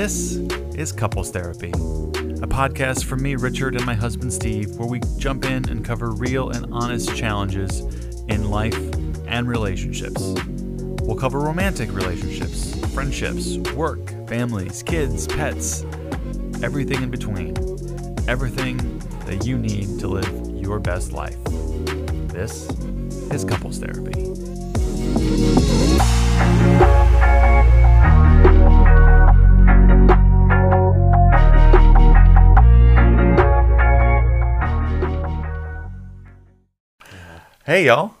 This is Couples Therapy, a podcast from me, Richard, and my husband, Steve, where we jump in and cover real and honest challenges in life and relationships. We'll cover romantic relationships, friendships, work, families, kids, pets, everything in between. Everything that you need to live your best life. This is Couples Therapy. Hey, y'all.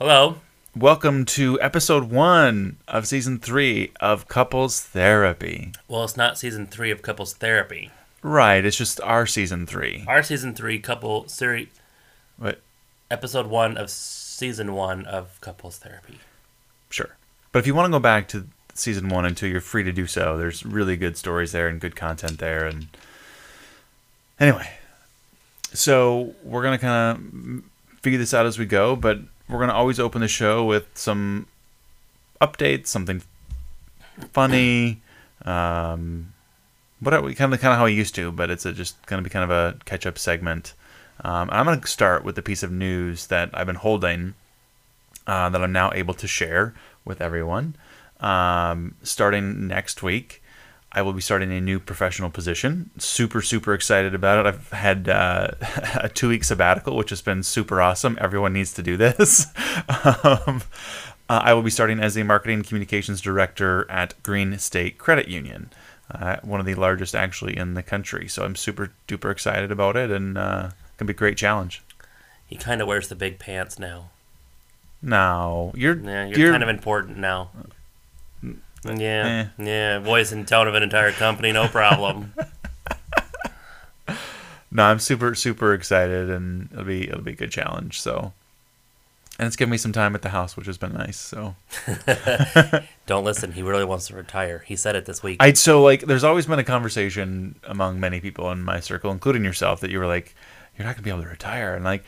Hello. Welcome to episode one of season three of Couples Therapy. Well, it's not season three of couples therapy. Right, it's just our season three. Our season three couple series, But episode one of season one of couples therapy. sure. But if you want to go back to season one and two, you're free to do so. There's really good stories there and good content there. And anyway, so we're gonna kind of figure this out as we go, but we're gonna always open the show with some updates, something funny. Um, what we kind of kind of how we used to, but it's a, just going to be kind of a catch up segment. Um, I'm going to start with a piece of news that I've been holding uh, that I'm now able to share with everyone. Um, starting next week, I will be starting a new professional position. Super, super excited about it. I've had uh, a two week sabbatical, which has been super awesome. Everyone needs to do this. um, uh, I will be starting as a marketing communications director at GreenState Credit Union, uh, one of the largest actually in the country. So I'm super duper excited about it, and uh, gonna be a great challenge. He kind of wears the big pants now. Now you're Yeah, you're, kind of important now. Yeah, eh. yeah. Voice and tone of an entire company, no problem. no, I'm super super excited, and it'll be it'll be a good challenge. So, and it's given me some time at the house, which has been nice. So, Don't listen. He really wants to retire. He said it this week. I so like there's always been a conversation among many people in my circle, including yourself, that you were like, you're not gonna be able to retire, and like,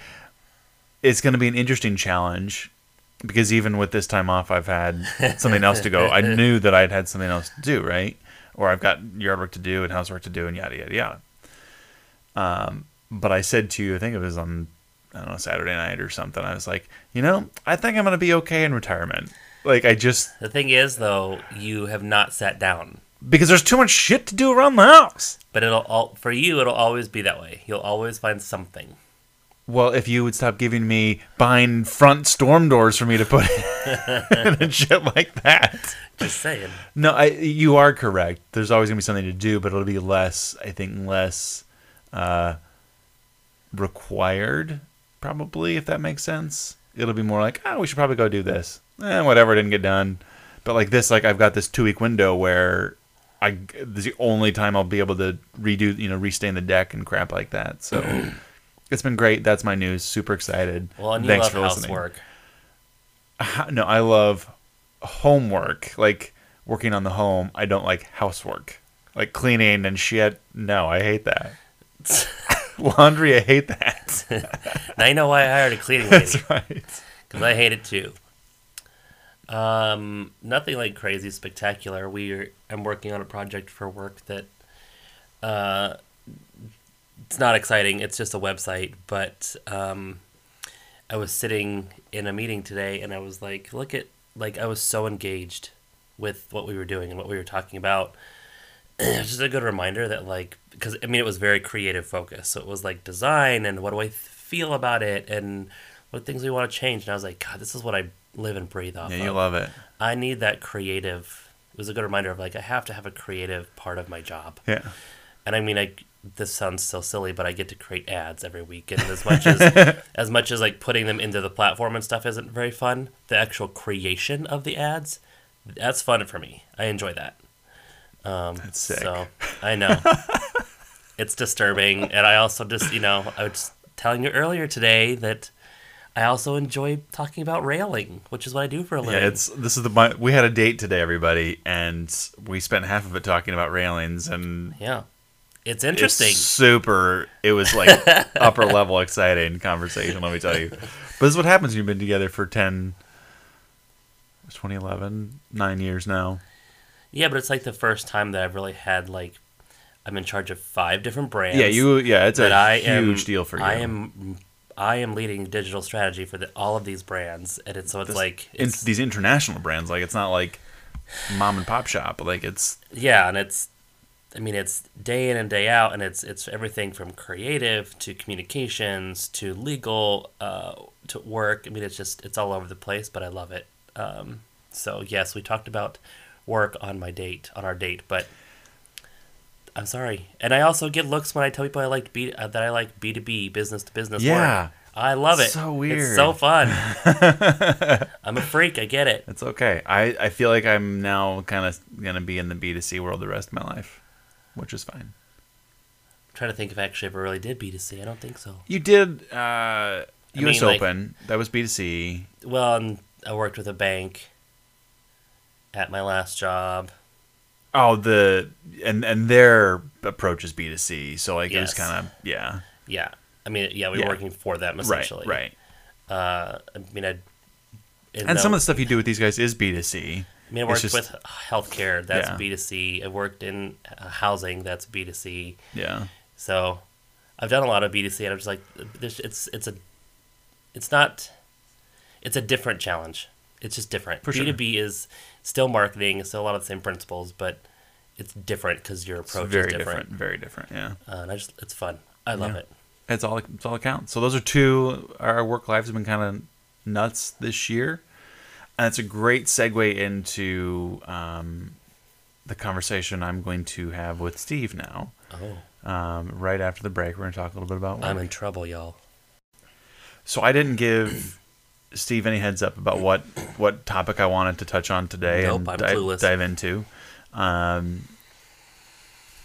it's gonna be an interesting challenge because even with this time off, I've had something else to go. I knew that I'd had something else to do, right? Or I've got yard work to do and housework to do, and yada yada yada. Um, but I said to you, I think it was on I don't know Saturday night or something. I was like, you know, I think I'm gonna be okay in retirement. Like I just the thing is, though, you have not sat down. because there's too much shit to do around the house. But it'll all for you. It'll always be that way. You'll always find something. Well, if you would stop giving me behind front storm doors for me to put in and shit like that. Just saying. No, I you are correct. There's always gonna be something to do, but it'll be less. I think less uh, required, probably, if that makes sense. It'll be more like, oh, we should probably go do this. Eh, whatever, didn't get done. But like this, like I've got this two week window where I this is the only time I'll be able to redo, you know, restain the deck and crap like that. So it's been great. That's my news. Super excited. Well, and you Thanks love for listening. housework. No, I love homework, like working on the home. I don't like housework, like cleaning and shit. No, I hate that. Laundry, I hate that. Now you know why I hired a cleaning lady. That's right. because I hate it too. Um, nothing like crazy spectacular. We are, I'm working on a project for work that, uh, it's not exciting. It's just a website, but um, I was sitting in a meeting today, and I was like, look at like I was so engaged with what we were doing and what we were talking about. it's just a good reminder that like because I mean it was very creative focus, so it was like design and what do I feel about it and what things we want to change. And I was like, God, this is what I live and breathe off. Yeah, of. you love it. I need that creative. It was a good reminder of like I have to have a creative part of my job. Yeah. And I mean, I this sounds so silly, but I get to create ads every week, and as much as as much as like putting them into the platform and stuff isn't very fun, the actual creation of the ads, that's fun for me. I enjoy that. Um, That's sick. So I know it's disturbing, and I also just you know I was telling you earlier today that. I also enjoy talking about railing, which is what I do for a living. Yeah, it's this is the my, we had a date today, everybody, and we spent half of it talking about railings, and yeah, it's interesting. It's super. It was like upper level exciting conversation. Let me tell you. But this is what happens when you've been together for 10, 2011, nine years now. Yeah, but it's like the first time that I've really had like I'm in charge of five different brands. Yeah, you. Yeah, it's a huge am, deal for you. I am I am leading digital strategy for the, all of these brands, and it's so it's This- like in, it's, these international brands. Like it's not like mom and pop shop. Like it's yeah, and it's I mean it's day in and day out, and it's it's everything from creative to communications to legal uh, to work. I mean it's just it's all over the place, but I love it. Um, so yes, we talked about work on my date on our date, but. I'm sorry, and I also get looks when I tell people I like B uh, that I like B two B business to business Yeah. work. I love it. So It's weird. so fun. I'm a freak. I get it. it's okay. I I feel like I'm now kind of gonna be in the B 2 C world the rest of my life, which is fine. I'm trying to think if I actually ever really did B2C. I don't think so. You did uh, mean, U.S. like- Open. That was B 2 C. Well, and I worked with a bank at my last job. Oh, the and and their approach is B 2 C. So like it was Yes. kind of yeah. Yeah. I mean, yeah, we were Yeah. working for them Right. essentially. Right. Uh, I mean, I. And some of the stuff you do with these guys is B 2 C. I mean, I it's worked just- with healthcare. That's Yeah. B2C. I worked in uh, housing. That's B2C. Yeah. So, I've done a lot of B2C, and I'm just like, it's it's a, it's not, it's a different challenge. It's just different. For. B2B is still marketing, it's still a lot of the same principles, but it's different because your It's approach very is different. different. Very different. Yeah. Uh, and I just, it's fun. I love Yeah. it. It's all it's all it counts. So those are two. Our work lives have been kind of nuts this year, and it's a great segue into um, the conversation I'm going to have with Steve now. Oh, Um, right after the break, we're going to talk a little bit about. I'm in trouble, y'all. So I didn't give Steve any heads up about what what topic I wanted to touch on today Nope, and I'm dive, clueless. dive into. Um,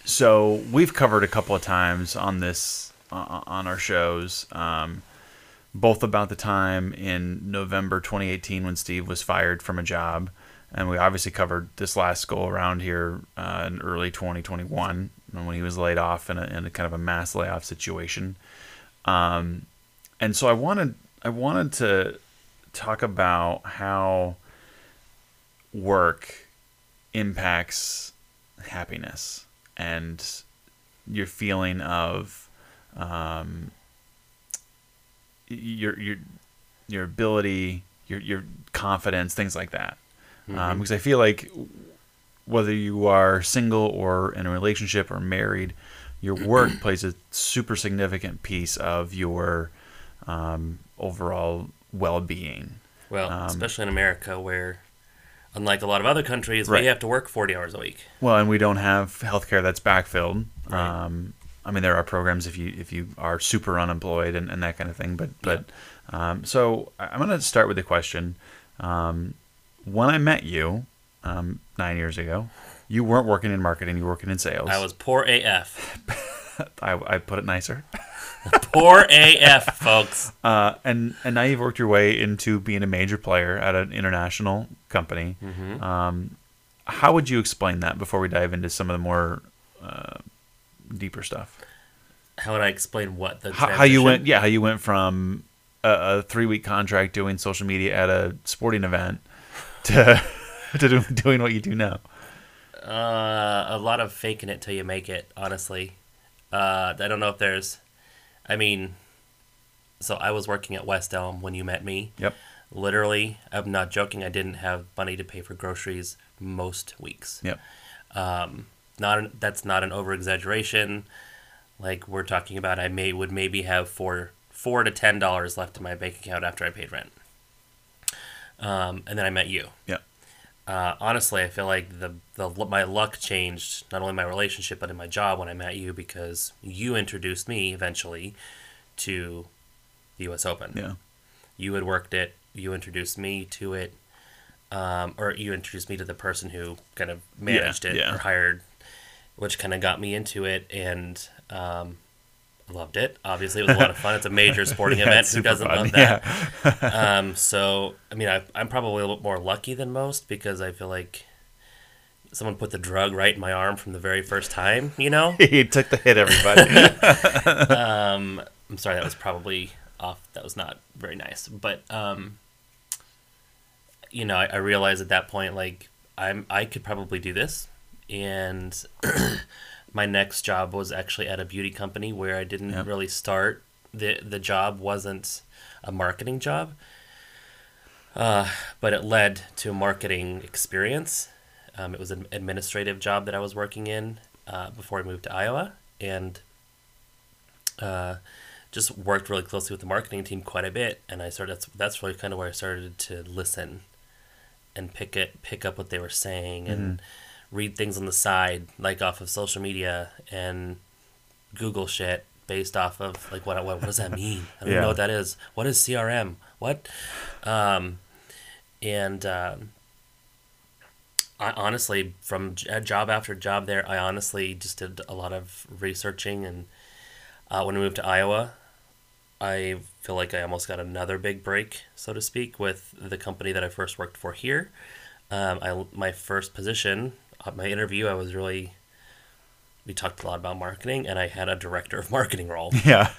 so we've covered a couple of times on this uh, on our shows, um, both about the time in November 2018 when Steve was fired from a job, and we obviously covered this last go around here uh, in early 2021 when he was laid off in a, in a kind of a mass layoff situation. Um, and so I wanted I wanted to talk about how work impacts happiness and your feeling of um, your your your ability, your your confidence, things like that. Um, because I feel like whether you are single or in a relationship or married, your work plays a super significant piece of your um, overall well-being. Well, Um, especially in America, where, unlike a lot of other countries, Right. we have to work 40 hours a week. Well, and we don't have healthcare that's backfilled. Right. Um, I mean, there are programs if you if you are super unemployed and, and that kind of thing. But but um, so I'm going to start with the question. Um, when I met you um, nine years ago, you weren't working in marketing; you were working in sales. I was poor AF. I, I put it nicer. poor AF, folks. Uh, and and now you've worked your way into being a major player at an international company. Mm-hmm. Um, how would you explain that before we dive into some of the more uh, deeper stuff? How would I explain what the How, how you went? Yeah, how you went from a, a three week contract doing social media at a sporting event to to do, doing what you do now. Uh, a lot of faking it till you make it. Honestly, uh, I don't know if there's. I mean, so I was working at West Elm when you met me. Yep. Literally, I'm not joking. I didn't have money to pay for groceries most weeks. Yep. Um, not an, that's not an over exaggeration. Like we're talking about, I may would maybe have four four to ten dollars left in my bank account after I paid rent. Um, and then I met you. Yeah. Uh, honestly, I feel like the, the my luck changed not only my relationship but in my job when I met you because you introduced me eventually to the U.S. Open. Yeah. You had worked it. You introduced me to it, um, or you introduced me to the person who kind of managed it yeah. or hired, which kind of got me into it, and um, loved it. Obviously, it was a lot of fun. It's a major sporting Yeah, event. Who doesn't fun. love that? um, so, I mean, I, I'm probably a little bit more lucky than most because I feel like someone put the drug right in my arm from the very first time. You know, he took the hit, everybody. um, I'm sorry, that was probably off. That was not very nice. But um, you know, I, I realized at that point, like I'm I could probably do this, and my next job was actually at a beauty company where I didn't Yep. really start. the The job wasn't a marketing job, uh, but it led to a marketing experience. Um, it was an administrative job that I was working in uh, before I moved to Iowa, and uh, just worked really closely with the marketing team quite a bit. And I started that's that's really kind of where I started to listen and pick it pick up what they were saying and read things on the side, like off of social media and Google shit based off of like what what, what does that mean? I don't Yeah. know what that is. What is CRM? What? Um, and um, I honestly, from job after job there, I honestly just did a lot of researching. And uh, when I moved to Iowa, I feel like I almost got another big break, so to speak, with the company that I first worked for here. Um, I my first position, uh, my interview, I was really. We talked a lot about marketing, and I had a director of marketing role. Yeah.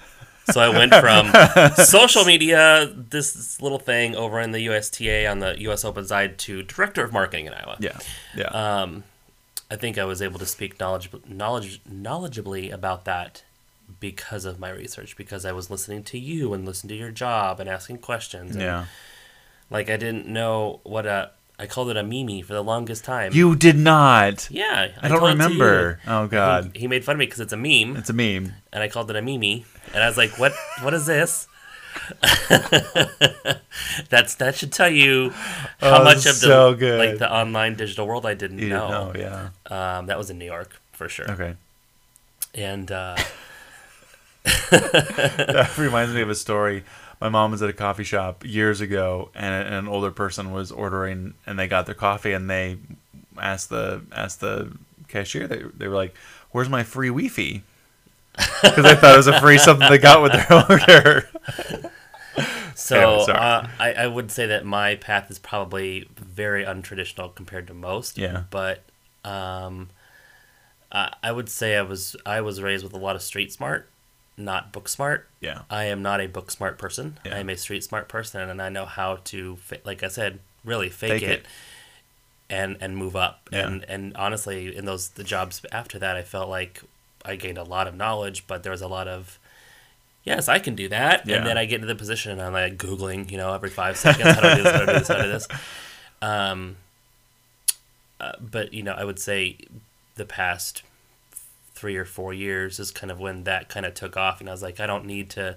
So I went from social media, this, this little thing over in the USTA on the US Open side, to director of marketing in Iowa. Yeah. Yeah. Um, I think I was able to speak knowledge, knowledge, knowledgeably about that because of my research, because I was listening to you and listening to your job and asking questions. And, yeah. Like I didn't know what a, I called it a meme for the longest time. You did not. yeah. I don't to you. remember. Oh God. He, he made fun of me because it's a meme, It's a meme. and I called it a meme, and I was like, "What? What is this?" That's that should tell you how Oh, much of the so good. like the online digital world I didn't You know. didn't know, yeah. Um, that was in New York for sure, Okay. and uh, that reminds me of a story. My mom was at a coffee shop years ago, and an older person was ordering, and they got their coffee, and they asked the asked the cashier. They, they were like, "Where's my free Wi-Fi?" Because I thought it was a free something they got with their order. so uh, I I would say that my path is probably very untraditional compared to most. Yeah. but um, I, I would say I was I was raised with a lot of street smart, not book smart. Yeah. I am not a book smart person. Yeah. I am a street smart person, and I know how to, like I said, really fake, Fake it, it. and and move up. Yeah. And and honestly, in those the jobs after that, I felt like I gained a lot of knowledge, but there was a lot of yes, I can do that. Yeah. And then I get into the position, and I'm like googling, you know, every five seconds, how do I do this? How do I do this? How do this? Um, uh, but you know, I would say the past three or four years is kind of when that kind of took off, and I was like, I don't need to.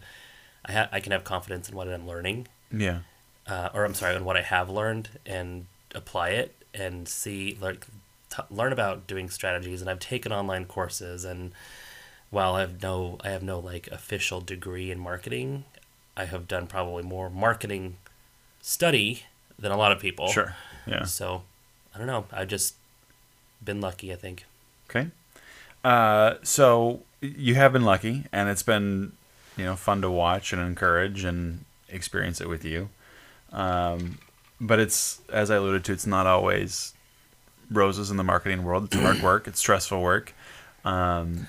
I ha- I can have confidence in what I'm learning, Yeah. uh, or I'm sorry, in what I have learned, and apply it and see like t- learn about doing strategies. And I've taken online courses, and while I have no I have no like official degree in marketing, I have done probably more marketing study than a lot of people. Sure. Yeah. So I don't know. I've just been lucky, I think. Okay. Uh, so you have been lucky, and it's been, you know, fun to watch and encourage and experience it with you. Um, but it's, as I alluded to, it's not always roses in the marketing world. It's hard work. It's stressful work. Um,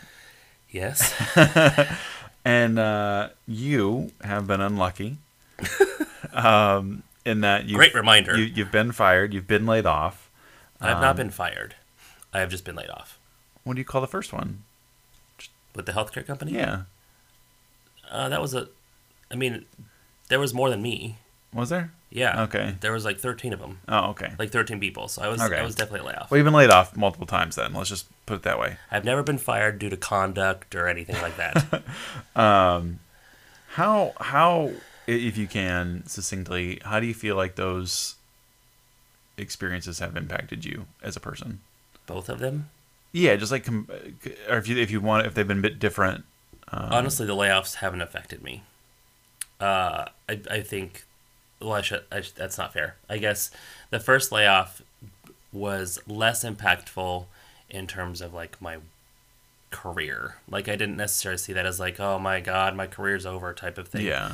Yes. and uh, you have been unlucky. um, in that you Great reminder. You, you've been fired. You've been laid off. I've Um, not been fired. I have just been laid off What do you call the first one? with the healthcare company. Yeah. Uh, that was a. I mean, there was more than me. Was there? Yeah. Okay. There was like thirteen of them, Oh, okay. like thirteen people. So I was Okay. I was definitely laid off. Well, you've been laid off multiple times then. Let's just put it that way. I've never been fired due to conduct or anything like that. um, How how if you can succinctly, how do you feel like those experiences have impacted you as a person? Both of them. Yeah, just like or if you if you want if they've been a bit different. Um, Honestly, the layoffs haven't affected me. Uh, I I think. Well, I should, I should. That's not fair. I guess the first layoff was less impactful in terms of like my career. Like I didn't necessarily see that as like, oh my god, my career's over type of thing. yeah.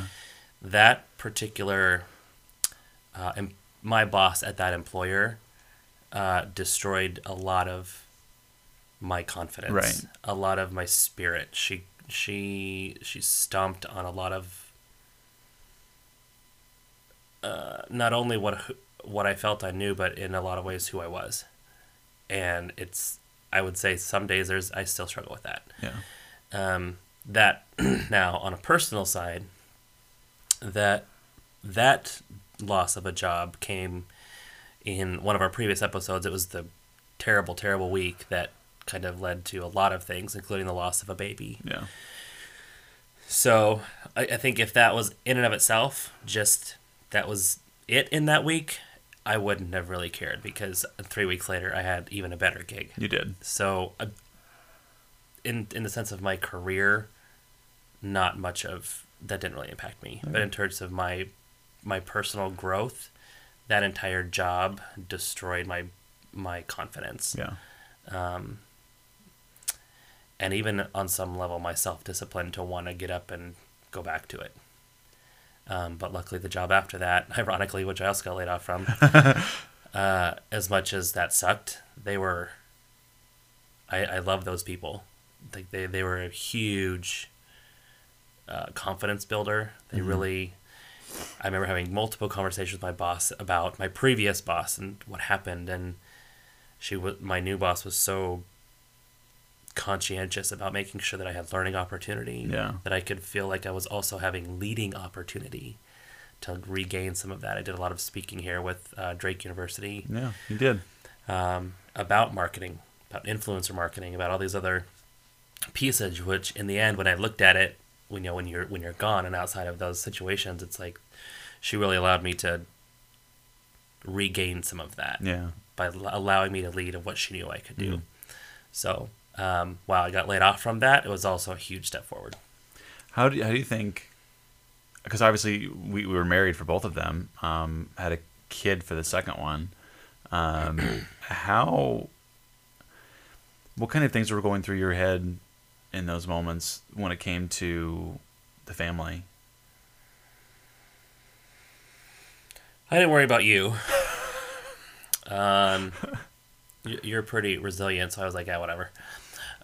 That particular, uh, em- my boss at that employer, uh, destroyed a lot of my confidence. Right. A lot of my spirit. She she she stomped on a lot of. Uh, not only what what I felt I knew, but in a lot of ways who I was. And it's I would say some days there's I still struggle with that. Yeah. Um, that now on a personal side, that that loss of a job came in one of our previous episodes. It was the terrible, terrible week that kind of led to a lot of things, including the loss of a baby. Yeah. So I, I think if that was in and of itself, just that was it in that week, I wouldn't have really cared because three weeks later I had even a better gig. You did. So, uh, in in the sense of my career, not much of that didn't really impact me. But in terms of my my personal growth, that entire job destroyed my my confidence. Yeah. Um, and even on some level, my self discipline to want to get up and go back to it. Um, but luckily, the job after that, ironically, which I also got laid off from, uh, as much as that sucked, they were. I, I love those people. Like they, they were a huge uh, confidence builder. They really. I remember having multiple conversations with my boss about my previous boss and what happened, and she was my new boss was so conscientious about making sure that I had learning opportunity. Yeah. That I could feel like I was also having leading opportunity to regain some of that. I did a lot of speaking here with uh, Drake University Yeah. You did. um, about marketing, about influencer marketing, about all these other pieces. Which in the end, when I looked at it, when you know when you're when you're gone and outside of those situations, it's like she really allowed me to regain some of that Yeah. by allowing me to lead of what she knew I could do. Mm. So um, while I got laid off from that, it was also a huge step forward. How do you, how do you think? Because obviously we, we were married for both of them. Um, had a kid for the second one. Um, how? What kind of things were going through your head in those moments when it came to the family? I didn't worry about you. Um, you're pretty resilient, so I was like, yeah, whatever.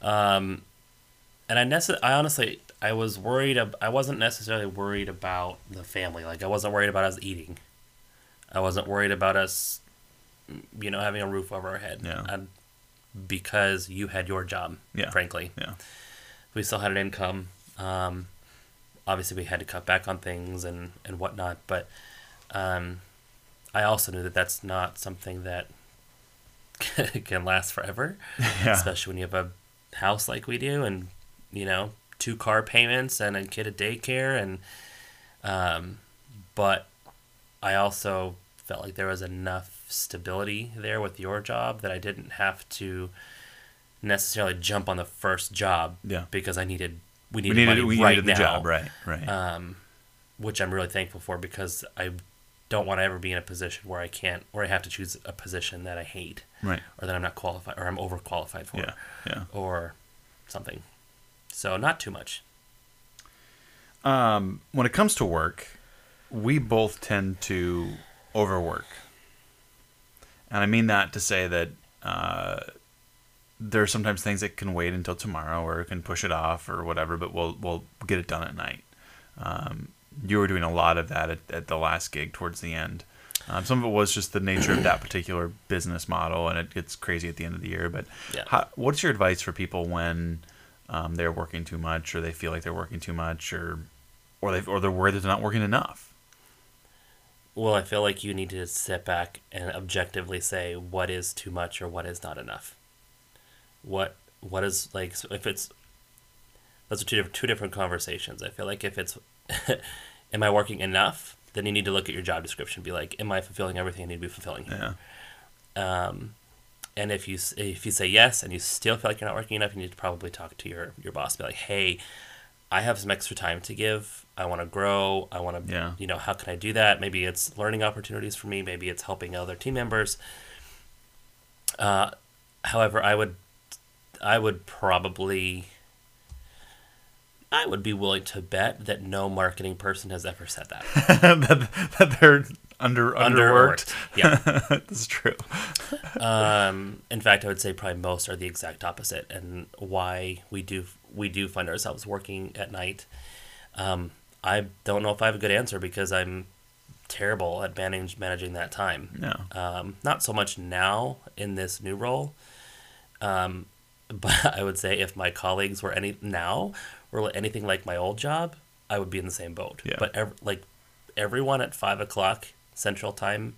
Um, and I nece- I honestly, I was worried. Ab- I wasn't necessarily worried about the family. Like, I wasn't worried about us eating. I wasn't worried about us, you know, having a roof over our head. Yeah. And because you had your job. Yeah. Frankly, Yeah. we still had an income. Um, obviously, we had to cut back on things and, and whatnot, but um, I also knew that that's not something that can last forever, Yeah. especially when you have a house like we do and, you know, two car payments and a kid at daycare. And, um, but I also felt like there was enough stability there with your job that I didn't have to necessarily jump on the first job Yeah. because I needed we We needed, needed money we right needed the now, job. Right. Right. Um, which I'm really thankful for because I don't want to ever be in a position where I can't where I have to choose a position that I hate right. or that I'm not qualified or I'm overqualified for Yeah. Yeah. or something. So not too much. Um, when it comes to work, we both tend to overwork. And I mean that to say that uh, there are sometimes things that can wait until tomorrow or can push it off or whatever, but we'll, we'll get it done at night. Um, you were doing a lot of that at, at the last gig towards the end. Um, some of it was just the nature of that particular business model, and it gets crazy at the end of the year. But Yeah. how, what's your advice for people when um, they're working too much, or they feel like they're working too much, or or they or they're worried that they're not working enough? Well, I feel like you need to sit back and objectively say what is too much or what is not enough. What what is like so if it's those are two different two different conversations. I feel like if it's am I working enough, then you need to look at your job description. and Be like, am I fulfilling everything I need to be fulfilling here? Yeah, Um, and if you if you say yes and you still feel like you're not working enough, you need to probably talk to your your boss. Be like, hey, I have some extra time to give. I want to grow. I want to, Yeah. you know, how can I do that? Maybe it's learning opportunities for me. Maybe it's helping other team members. Uh, however, I would, I would probably, I would be willing to bet that no marketing person has ever said that. that, that they're under underworked. Yeah. That's true. um, in fact, I would say probably most are the exact opposite, and why we do we do find ourselves working at night. Um, I don't know if I have a good answer because I'm terrible at manage, managing that time. No. Um, not so much now in this new role. Um, but I would say if my colleagues were any now were anything like my old job, I would be in the same boat. Yeah. But ev- like everyone at five o'clock Central Time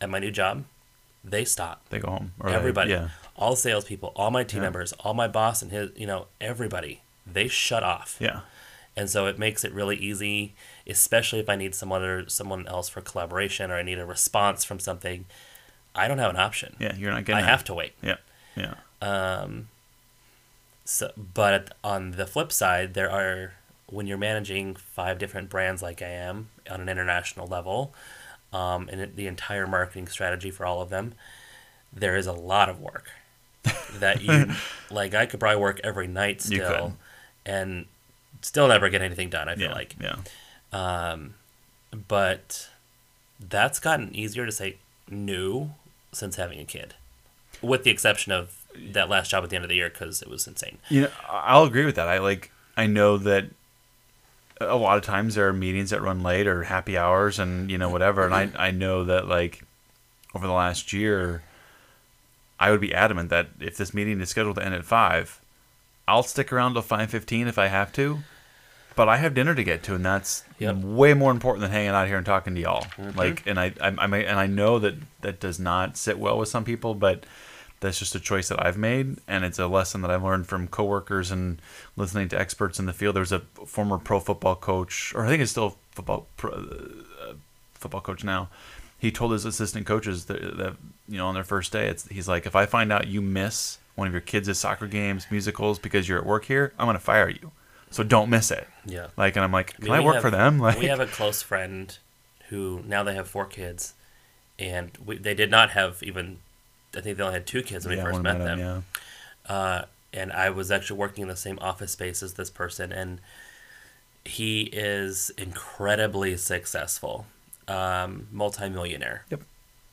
at my new job, they stop. They go home. Or they- Everybody, yeah. all salespeople, all my team Yeah. members, all my boss and his, you know, everybody, they shut off. Yeah. And so it makes it really easy, especially if I need someone or someone else for collaboration or I need a response from something. I don't have an option. Yeah. You're not getting. I that. have to wait. Yeah. Yeah. Um, so, but on the flip side, there are when you're managing five different brands like I am on an international level, um, and it- the entire marketing strategy for all of them, there is a lot of work that you like. I could probably work every night still, and still never get anything done. I feel Yeah. like, Yeah. um, but that's gotten easier to say no since having a kid, with the exception of that last job at the end of the year because it was insane. You know, I'll agree with that. I like. I know that a lot of times there are meetings that run late or happy hours and you know whatever. And I I know that like over the last year, I would be adamant that if this meeting is scheduled to end at five, I'll stick around till five fifteen if I have to. But I have dinner to get to, and that's Yep. way more important than hanging out here and talking to y'all. Mhm. Like, and I, I, I, may, and I know that that does not sit well with some people, but that's just a choice that I've made, and it's a lesson that I've learned from coworkers and listening to experts in the field. There's a former pro football coach, or I think it's still a football pro, uh, football coach now. He told his assistant coaches that, that you know on their first day, it's he's like, if I find out you miss one of your kids' soccer games, musicals because you're at work here, I'm gonna fire you. So don't miss it. Yeah. Like, and I'm like, can mean, I work have- for them? Like, we have a close friend who now they have four kids, and we, they did not have even. I think they only had two kids when we first met met them. him, yeah. uh, and I was actually working in the same office space as this person, and he is incredibly successful, um, multimillionaire. Yep.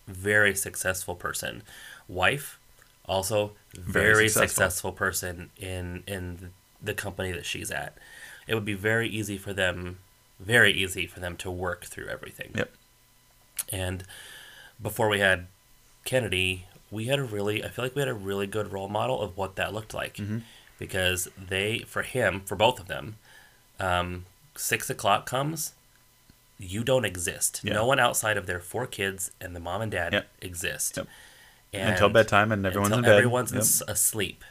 Very successful person, wife, also Very very, successful. successful. person in in the company that she's at. It would be very easy for them, very easy for them to work through everything. Yep. And before we had Kennedy, we had a really, I feel like we had a really good role model of what that looked like. Mhm. Because they, for him, for both of them, um, six o'clock comes, you don't exist. Yeah. No one outside of their four kids and the mom and dad Yep. exist. Yep. And Until bedtime, and everyone's in bed. Everyone's Yep. asleep.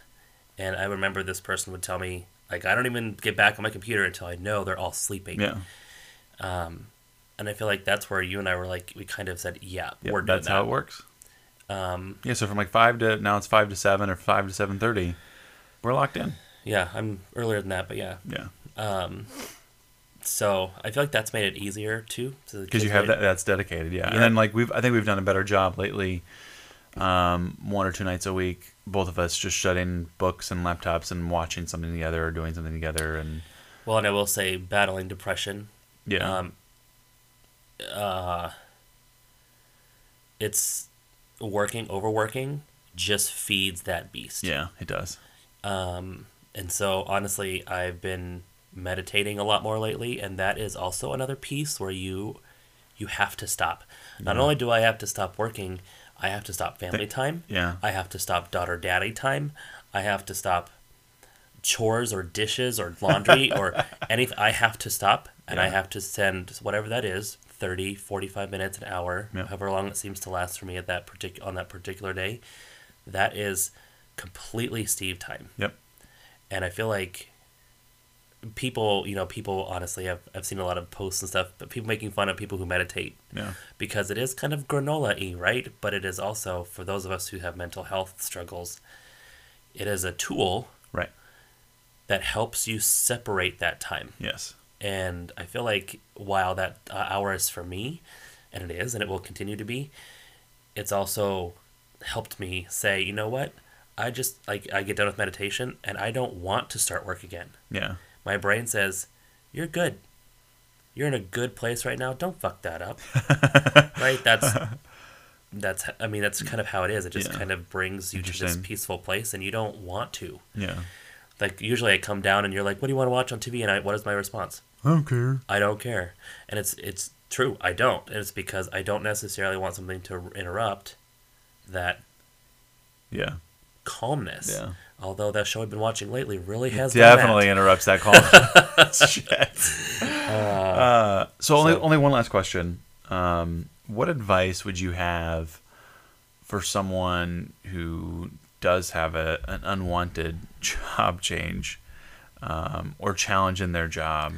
And I remember this person would tell me, like, I don't even get back on my computer until I know they're all sleeping. Yeah, Um, and I feel like that's where you and I were like, we kind of said, yeah, we're doing that's that. how it works. Um, Yeah, so from like five to now it's five to seven or five to seven thirty, we're locked in. yeah, I'm earlier than that, but yeah. Yeah, Um, so I feel like that's made it easier too. because you have that that's dedicated. Yeah. Yeah. and then like we've I think we've done a better job lately. Um, one or two nights a week, both of us just shutting books and laptops and watching something together or doing something together, and Well, and I will say, battling depression. yeah, Um, uh, it's working, overworking, just feeds that beast. yeah, it does. Um, and so honestly, I've been meditating a lot more lately, and that is also another piece where you you have to stop. Not Yeah. only do I have to stop working, I have to stop family Th- time. Yeah, I have to stop daughter daddy time. I have to stop chores or dishes or laundry or anything. I have to stop and I have to send whatever that is 30, 45 minutes, an hour, Yeah. however long it seems to last for me at that partic- on that particular day. That is completely Steve time. Yep. And I feel like people, you know, people honestly have I've seen a lot of posts and stuff, but people making fun of people who meditate yeah, because it is kind of granola y, right? But it is also, for those of us who have mental health struggles, it is a tool right. that helps you separate that time. Yes, And I feel like while that uh, hour is for me, and it is, and it will continue to be, it's also helped me say, you know what? I just, like, I get done with meditation and I don't want to start work again. yeah, My brain says, you're good. You're in a good place right now. Don't fuck that up. right? That's that's I mean that's kind of how it is. It just Yeah. kind of brings you to this peaceful place and you don't want to. yeah. Like usually I come down and you're like, "What do you want to watch on TV?" and I what is my response? I don't care. I don't care. And it's it's True, I don't. And it's because I don't necessarily want something to interrupt that Yeah. calmness. Yeah. Although that show I've been watching lately really has done Definitely that. interrupts that call. Shit. Uh, so only so- only one last question. Um, what advice would you have for someone who does have a, an unwanted job change um, or challenge in their job?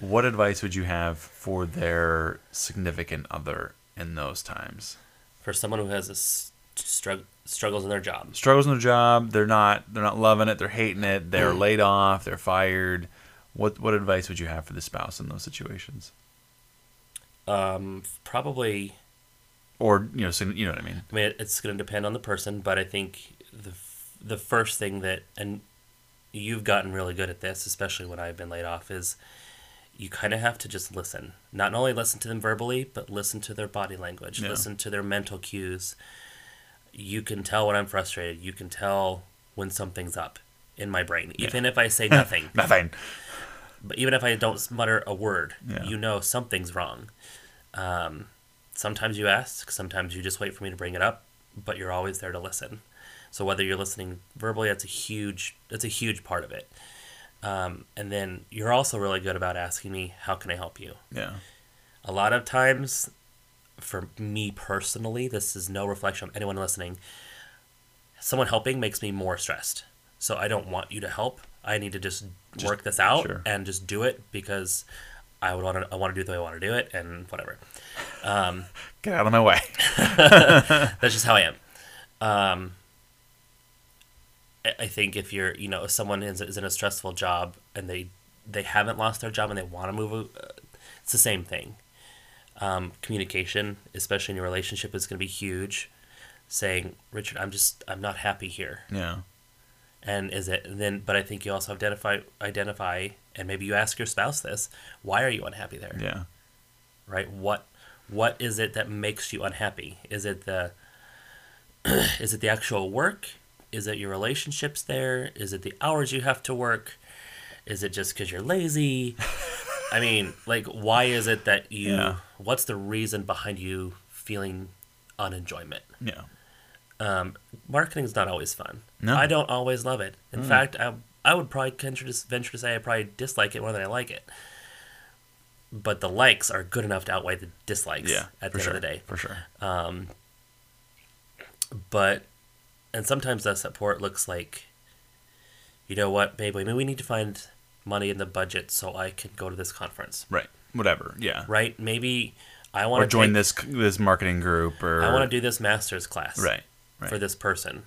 What advice would you have for their significant other in those times? for someone who has a s- strugg- struggles in their job. struggles in their job. They're not they're not loving it. They're hating it. They're Mm. laid off. They're fired. What what advice would you have for the spouse in those situations? Um, probably Or you know, so, you know what I mean? I mean, it's going to depend on the person, but I think the the first thing that and you've gotten really good at this, especially when I've been laid off, is you kind of have to just listen. Not only listen to them verbally, but listen to their body language, Yeah. listen to their mental cues. You can tell when I'm frustrated. You can tell when something's up in my brain, even if I say nothing. Nothing. But even if I don't mutter a word, Yeah. you know something's wrong. Um, sometimes you ask, sometimes you just wait for me to bring it up, but you're always there to listen. So whether you're listening verbally, that's a huge that's a huge part of it. Um, and then you're also really good about asking me, "How can I help you?" Yeah. A lot of times, for me personally, this is no reflection on anyone listening. Someone helping makes me more stressed. So I don't want you to help. I need to just, work this out sure. and just do it because I would want to. I want to do it the way I want to do it, and whatever. Um, Get out of my way. that's just how I am. Um, I- think if you're, you know, if someone is, is in a stressful job and they they haven't lost their job and they want to move, it's the same thing. Um, communication, especially in your relationship, is going to be huge. Saying, Richard, I'm just, I'm not happy here. Yeah. And is it and then? But I think you also identify, identify, and maybe you ask your spouse this: Why are you unhappy there? Yeah. right what what is it that makes you unhappy is it the is it the actual work is it your relationships there is it the hours you have to work is it just because you're lazy i mean like why is it that you Yeah. what's the reason behind you feeling unenjoyment Yeah. um, marketing is not always fun No. i don't always love it in fact I, I would probably venture to, say i probably dislike it more than i like it but the likes are good enough to outweigh the dislikes Yeah. at the sure. end of the day For sure. um, but and sometimes that support looks like you know what babe maybe we need to find money in the budget so i can go to this conference Right. Whatever. Yeah. right maybe i want to join this this marketing group or i want to do this master's class Right. Right. for this person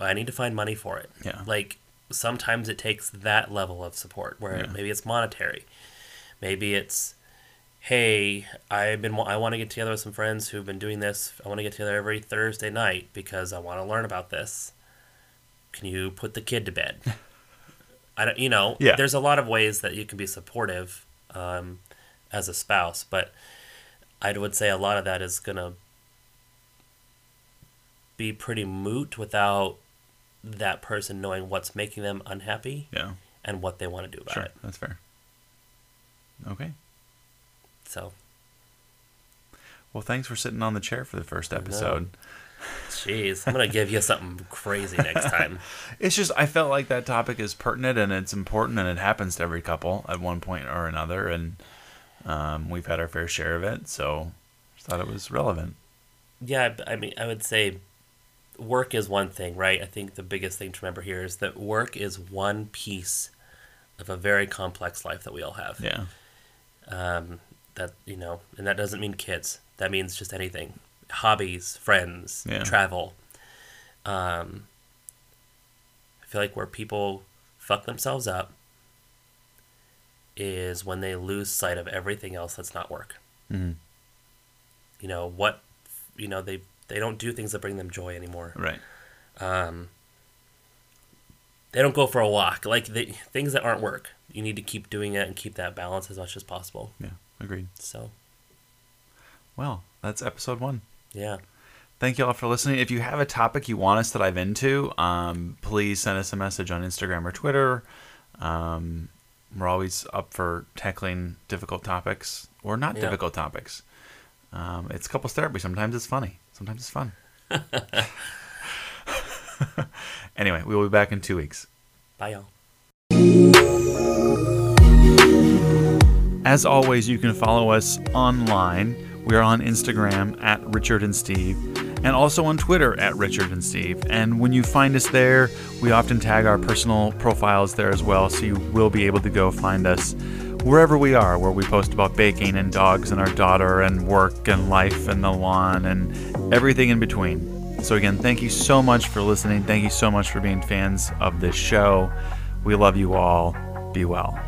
i need to find money for it Yeah. like sometimes it takes that level of support where Yeah. maybe it's monetary maybe it's hey i've been i want to get together with some friends who've been doing this i want to get together every thursday night because i want to learn about this can you put the kid to bed i don't you know Yeah. there's a lot of ways that you can be supportive um, as a spouse but i would say a lot of that is gonna be pretty moot without that person knowing what's making them unhappy Yeah. and what they want to do about Sure. it. That's fair. Okay. So, Well, thanks for sitting on the chair for the first episode. jeez, I'm gonna give you something crazy next time. It's just I felt like that topic is pertinent and it's important and it happens to every couple at one point or another, and um, we've had our fair share of it, so just thought it was relevant. Yeah, I mean, I would say work is one thing, right? I think the biggest thing to remember here is that work is one piece of a very complex life that we all have. Yeah. Um, that you know, and that doesn't mean kids. That means just anything, hobbies, friends, Yeah. travel. Um, I feel like where people fuck themselves up is when they lose sight of everything else that's not work. hmm You know what? You know they they don't do things that bring them joy anymore. Right. Um, they don't go for a walk. Like they, things that aren't work, you need to keep doing it and keep that balance as much as possible. Yeah. Agreed. So Well, that's episode one. yeah. Thank you all for listening. If you have a topic you want us to dive into, um, please send us a message on Instagram or Twitter. Um, we're always up for tackling difficult topics or not Yeah. difficult topics. Um, it's couples therapy. Sometimes it's funny. Sometimes it's fun. anyway, we will be back in two weeks. Bye, y'all. As always, you can follow us online. We are on Instagram at Richard and Steve, and also on Twitter at Richard and Steve. And when you find us there, we often tag our personal profiles there as well, so you will be able to go find us wherever we are, where we post about baking and dogs and our daughter and work and life and the lawn and everything in between. So, again, thank you so much for listening. Thank you so much for being fans of this show. We love you all. Be well.